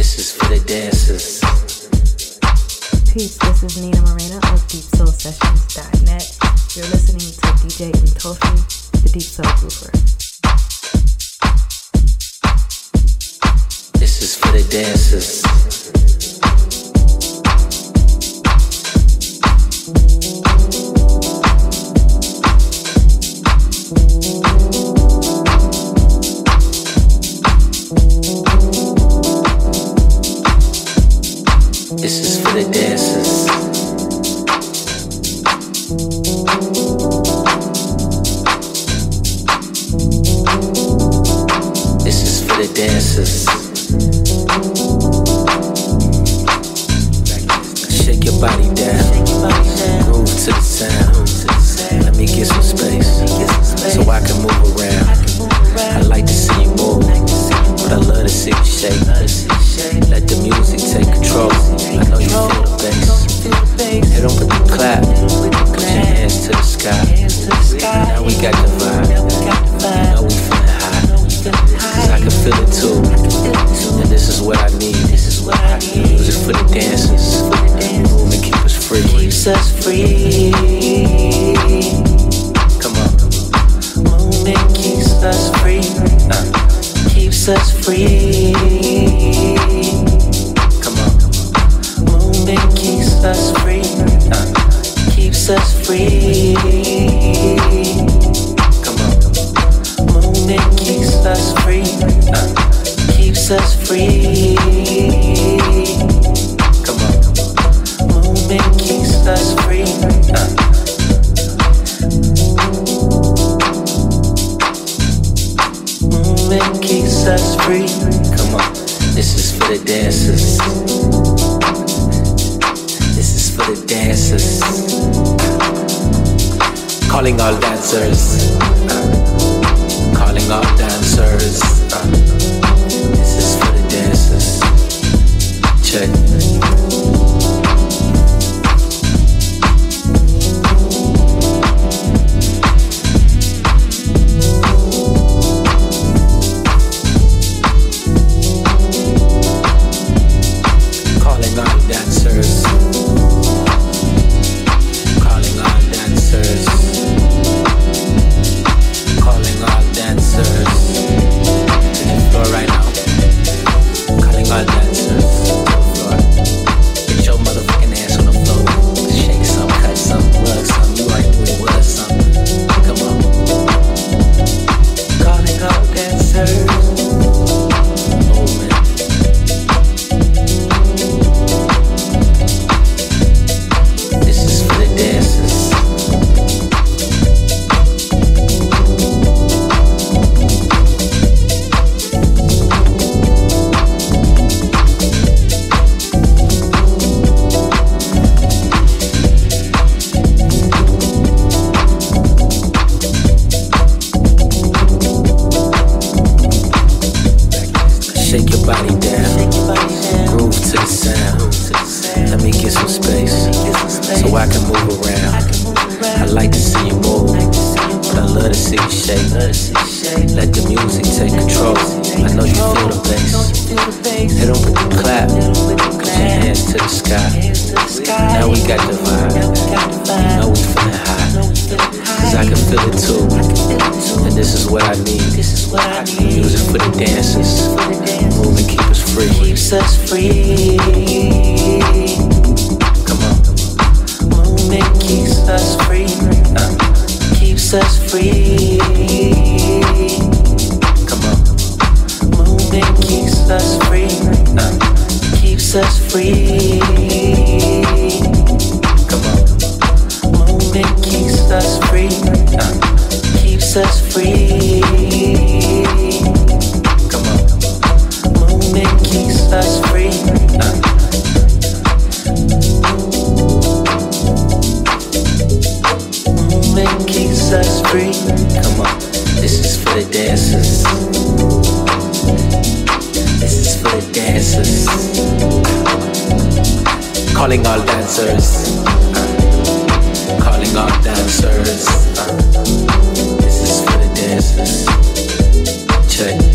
This is for the dancers. Peace, this is Nina of You're listening to DJ the Deep Soul This is for the dancers. Calling all dancers. Calling all dancers. This is for the dancers. Check.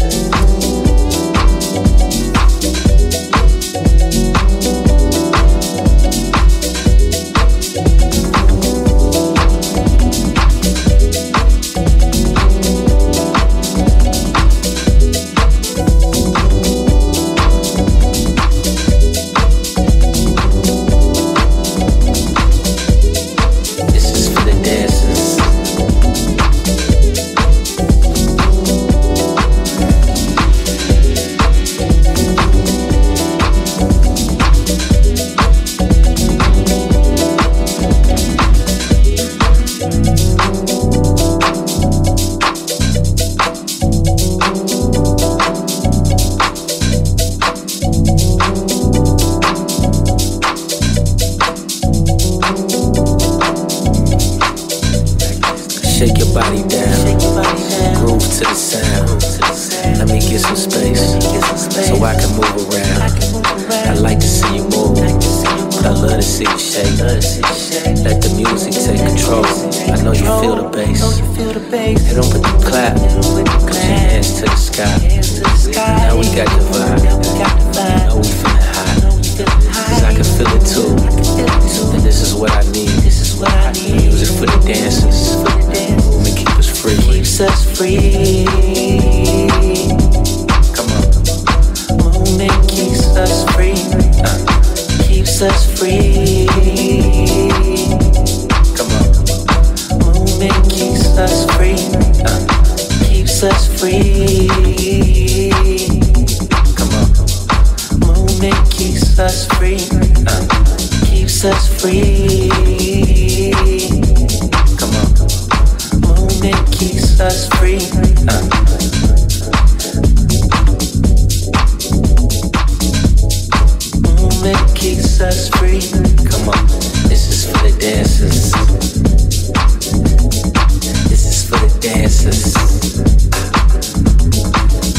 Dancers.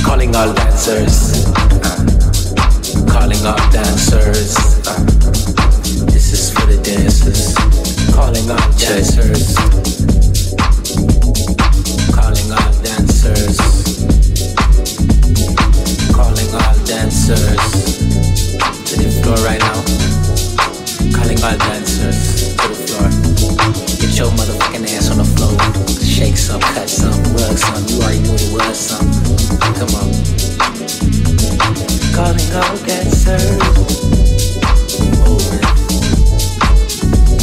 Calling all dancers. Calling all dancers. This is for the dancers. Calling all dancers. Calling all dancers. Calling all dancers to the floor right now. Calling all dancers to the floor. Get your motherfucking ass on the floor. Shake some, cut some, rug some. You already knew it was some. Ah, come on. call Calling all dancers. Moving.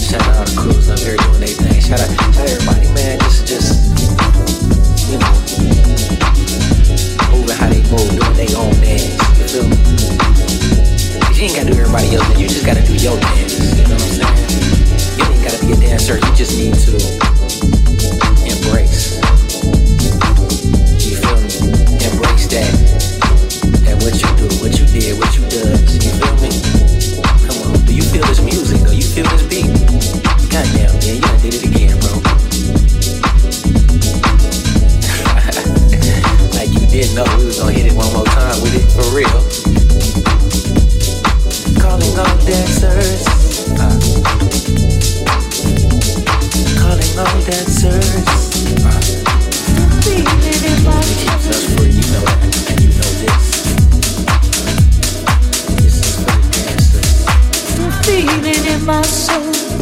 Shout out all the crews up here doing their thing. Shout out, shout out everybody, man. Just, just, you know, moving how they move, doing their own dance. You feel me? 'Cause you ain't gotta do everybody else, you just gotta do your dance. You know what I'm saying? You ain't gotta be a dancer. You just need to that. That what you do, what you did, what you. You feel me? Come on. Do you feel this music? Do you feel this beat? Man, you did it again, bro. like you didn't know we hit it one more time with it for real. Calling all dancers. Uh, Calling all dancers. uh, Feeling in my soul.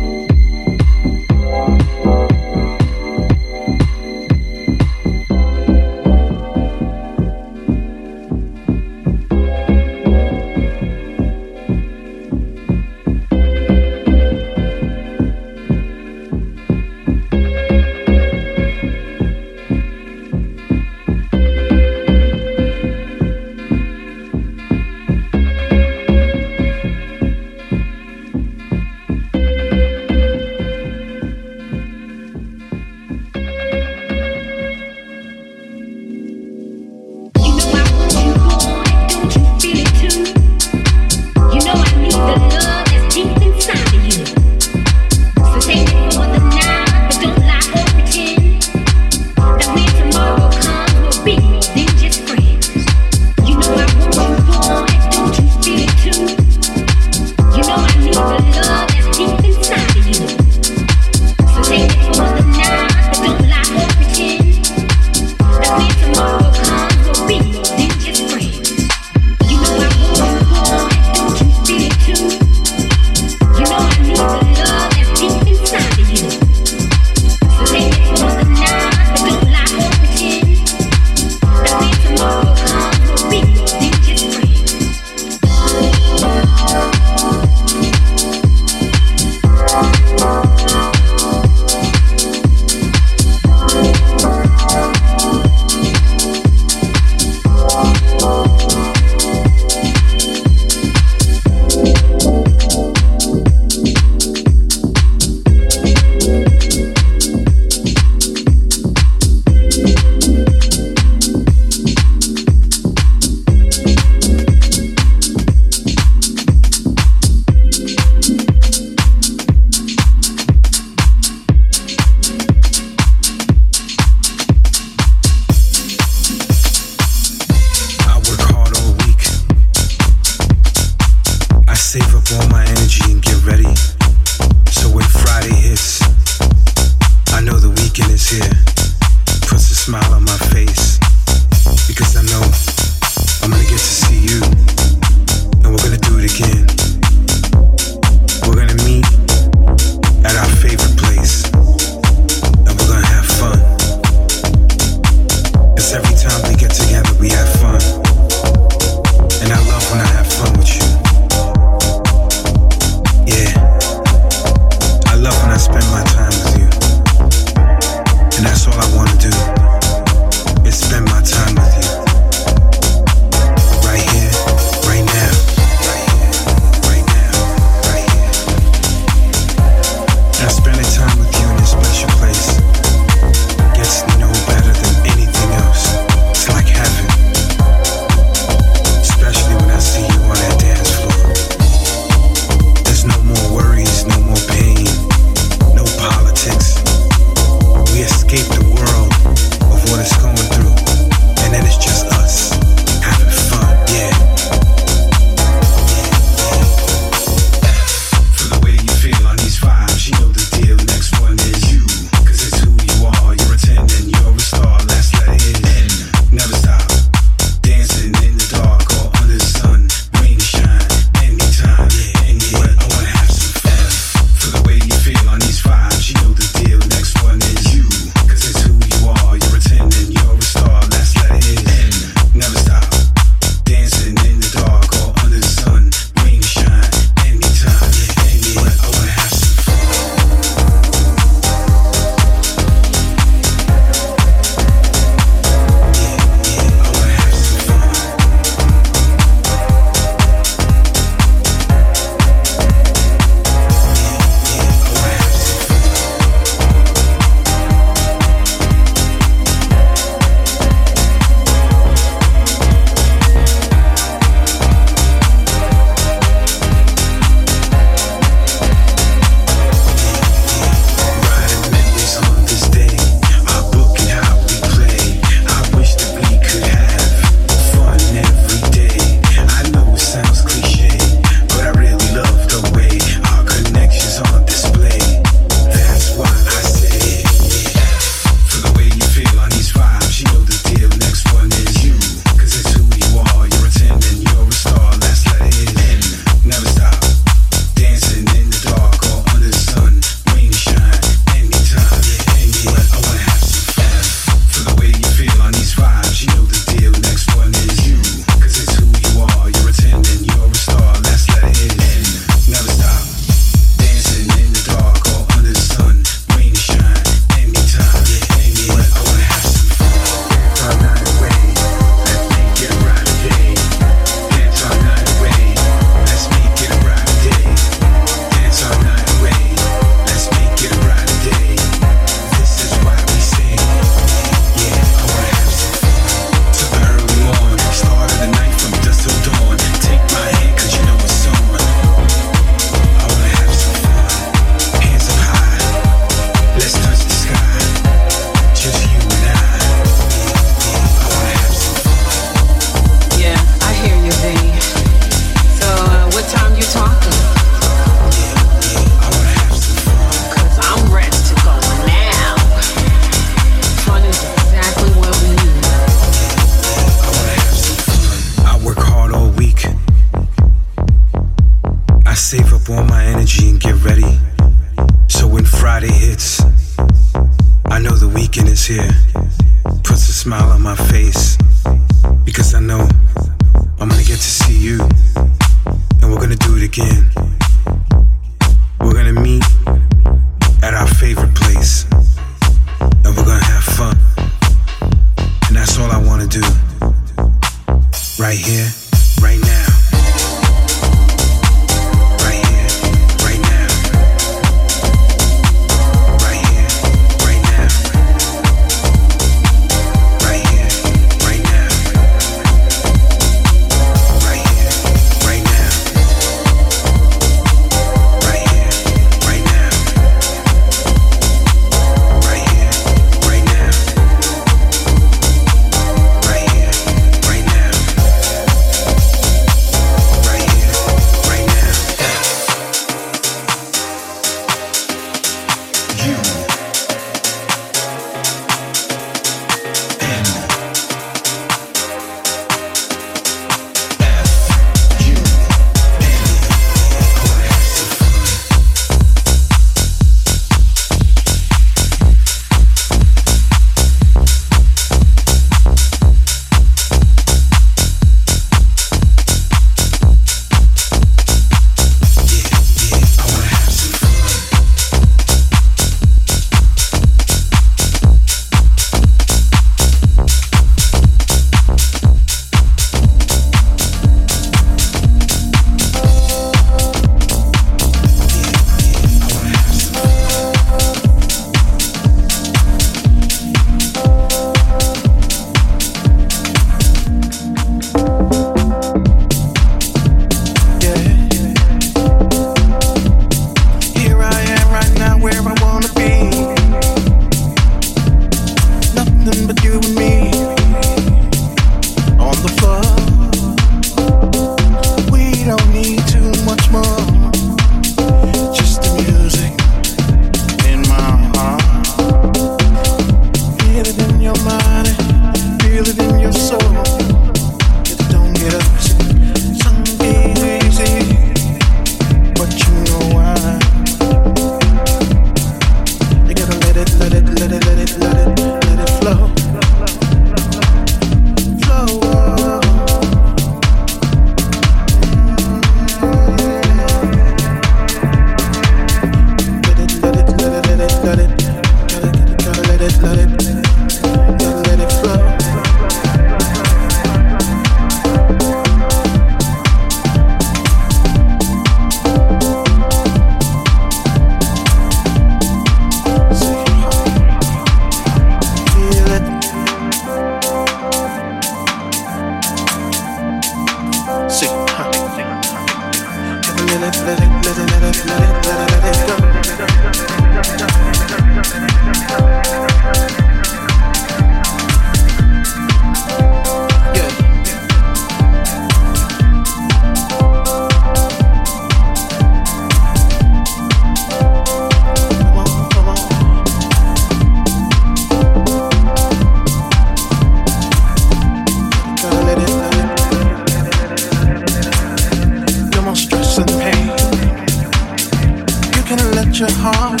Let your heart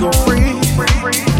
go free.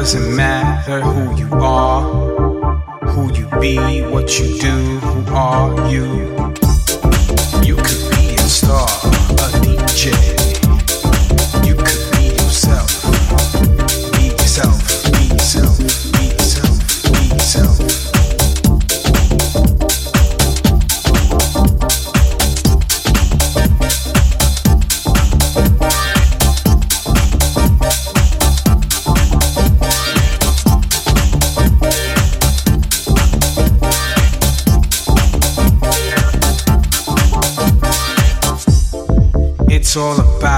doesn't matter who you are, who you be, what you do, who are you? You could be a star, a DJ. all about.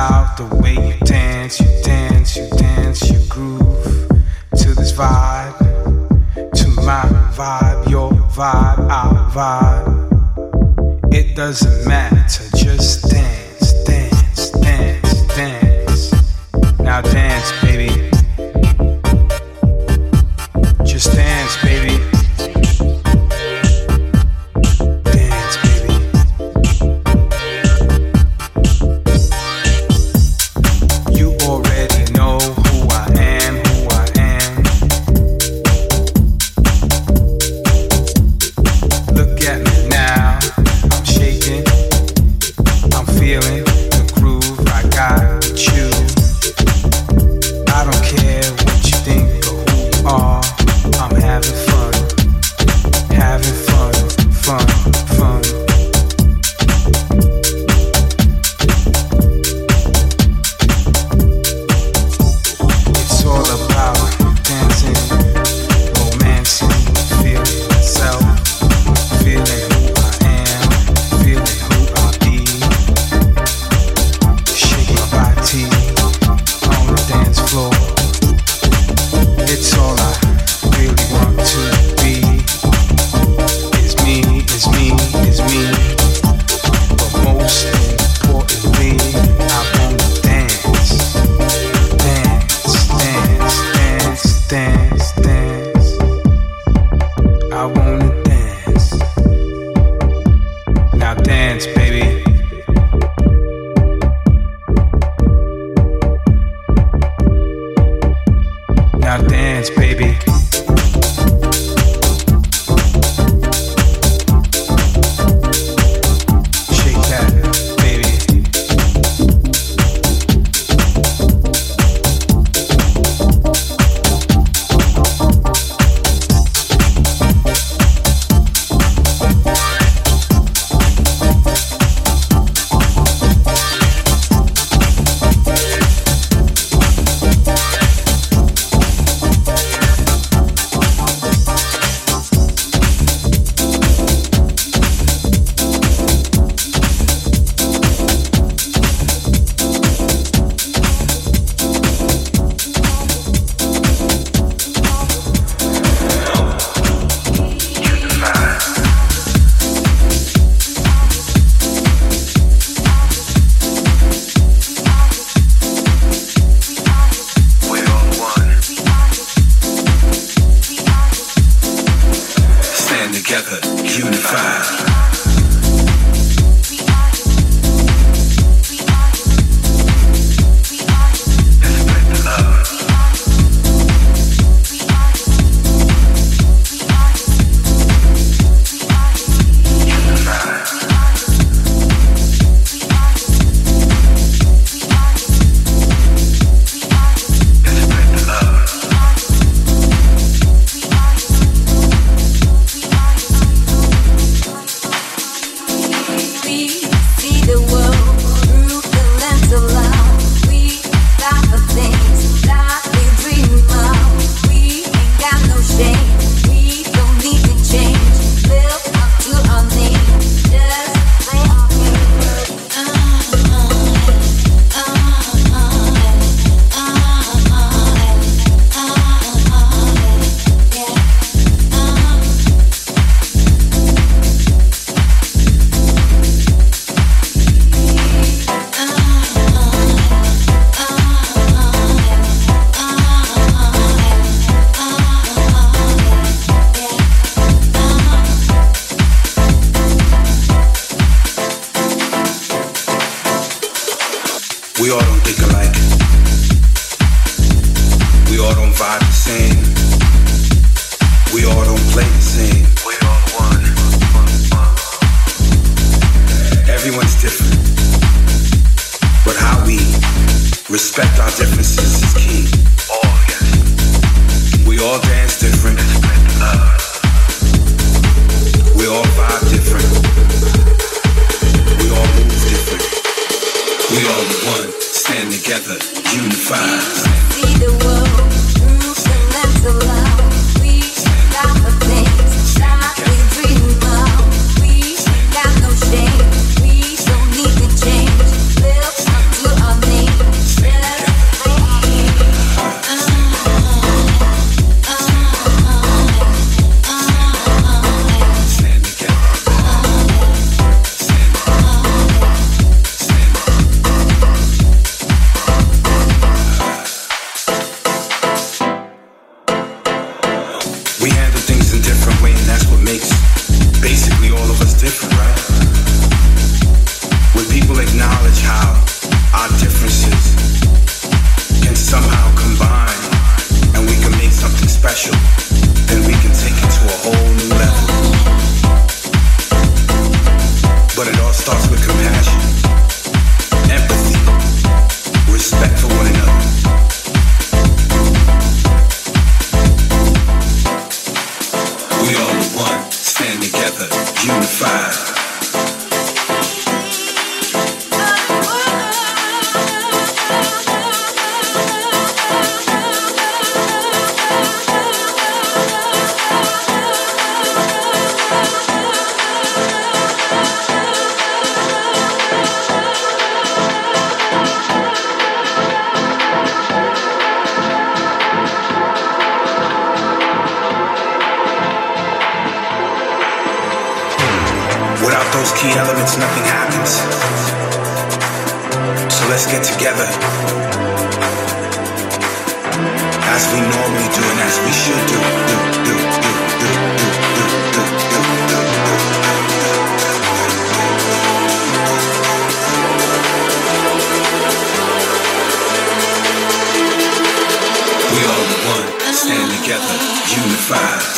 down those key elements, nothing happens. So let's get together. As we normally do and as we should do, do, do, the one, stand together, unified.